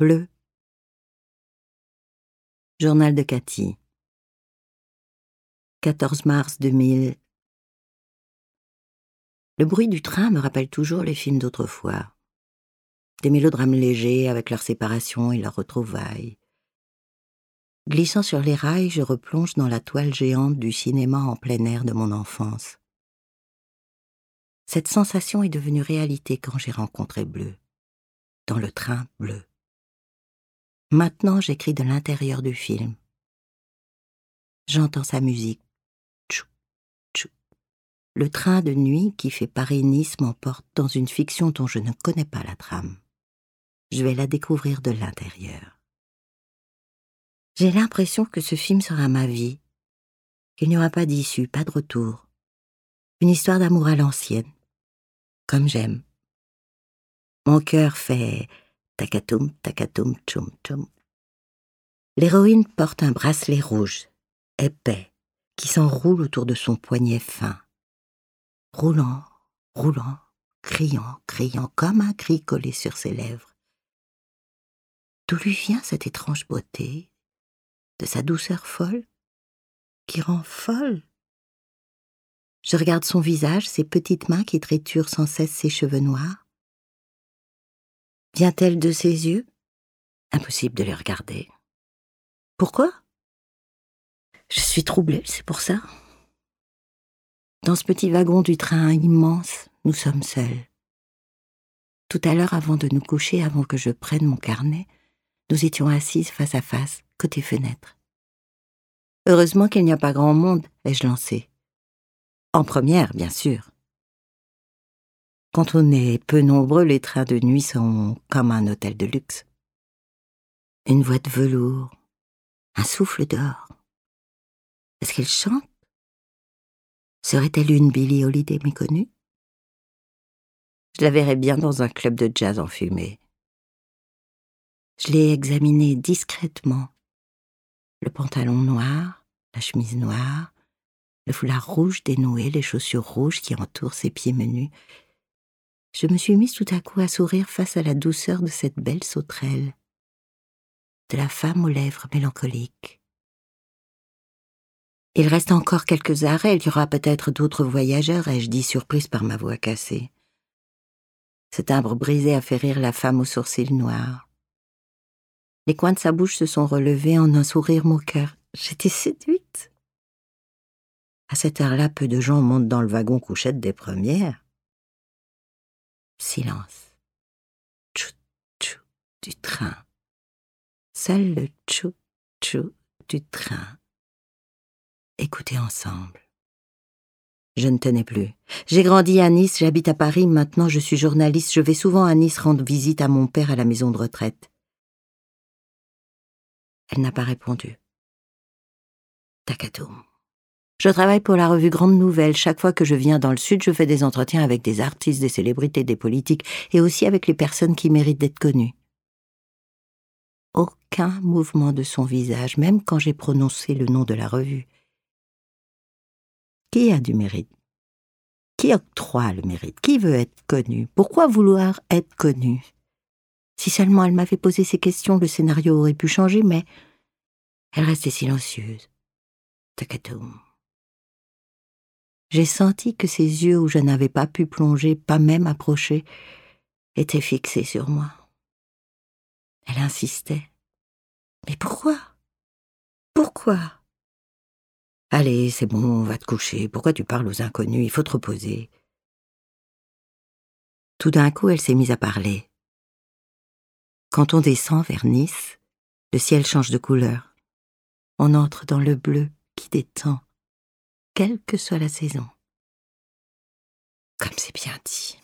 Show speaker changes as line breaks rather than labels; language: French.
Bleu. Journal de Cathy. 14 mars 2000. Le bruit du train me rappelle toujours les films d'autrefois. Des mélodrames légers avec leur séparation et leur retrouvailles. Glissant sur les rails, je replonge dans la toile géante du cinéma en plein air de mon enfance. Cette sensation est devenue réalité quand j'ai rencontré Bleu, dans le train bleu. Maintenant, j'écris de l'intérieur du film. J'entends sa musique. Tchou, tchou. Le train de nuit qui fait Paris-Nice m'emporte dans une fiction dont je ne connais pas la trame. Je vais la découvrir de l'intérieur. J'ai l'impression que ce film sera ma vie, qu'il n'y aura pas d'issue, pas de retour. Une histoire d'amour à l'ancienne, comme j'aime. Mon cœur fait Takatum, takatum, tchum, tchum. L'héroïne porte un bracelet rouge, épais, qui s'enroule autour de son poignet fin. Roulant, roulant, criant, criant, comme un cri collé sur ses lèvres. D'où lui vient cette étrange beauté, de sa douceur folle, qui rend folle? Je regarde son visage, ses petites mains qui triturent sans cesse ses cheveux noirs. Vient-elle de ses yeux? Impossible de les regarder. Pourquoi? Je suis troublée, c'est pour ça. Dans ce petit wagon du train immense, nous sommes seuls. Tout à l'heure, avant de nous coucher, avant que je prenne mon carnet, nous étions assises face à face, côté fenêtre. Heureusement qu'il n'y a pas grand monde, ai-je lancé. En première, bien sûr. Quand on est peu nombreux, les trains de nuit sont comme un hôtel de luxe. Une voix de velours, un souffle d'or. Est-ce qu'elle chante? Serait-elle une Billie Holiday méconnue? Je la verrais bien dans un club de jazz enfumé. Je l'ai examinée discrètement. Le pantalon noir, la chemise noire, le foulard rouge dénoué, les chaussures rouges qui entourent ses pieds menus, je me suis mise tout à coup à sourire face à la douceur de cette belle sauterelle, de la femme aux lèvres mélancoliques. Il reste encore quelques arrêts, il y aura peut-être d'autres voyageurs, ai-je dit, surprise par ma voix cassée. Ce timbre brisé a fait rire la femme aux sourcils noirs. Les coins de sa bouche se sont relevés en un sourire moqueur. J'étais séduite. À cette heure-là, peu de gens montent dans le wagon couchette des premières. Silence. Tchou, tchou du train. Seul le tchou, tchou du train. Écoutez ensemble. Je ne tenais plus. J'ai grandi à Nice, j'habite à Paris, maintenant je suis journaliste, je vais souvent à Nice rendre visite à mon père à la maison de retraite. Elle n'a pas répondu. Takatoum. Je travaille pour la revue Grande Nouvelle. Chaque fois que je viens dans le Sud, je fais des entretiens avec des artistes, des célébrités, des politiques, et aussi avec les personnes qui méritent d'être connues. Aucun mouvement de son visage, même quand j'ai prononcé le nom de la revue. Qui a du mérite? Qui octroie le mérite? Qui veut être connu? Pourquoi vouloir être connu? Si seulement elle m'avait posé ces questions, le scénario aurait pu changer, mais elle restait silencieuse. Takatoum. J'ai senti que ses yeux où je n'avais pas pu plonger, pas même approcher, étaient fixés sur moi. Elle insistait. Mais pourquoi? Pourquoi? Allez, c'est bon, on va te coucher. Pourquoi tu parles aux inconnus? Il faut te reposer. Tout d'un coup, elle s'est mise à parler. Quand on descend vers Nice, le ciel change de couleur. On entre dans le bleu qui détend quelle que soit la saison. Comme c'est bien dit.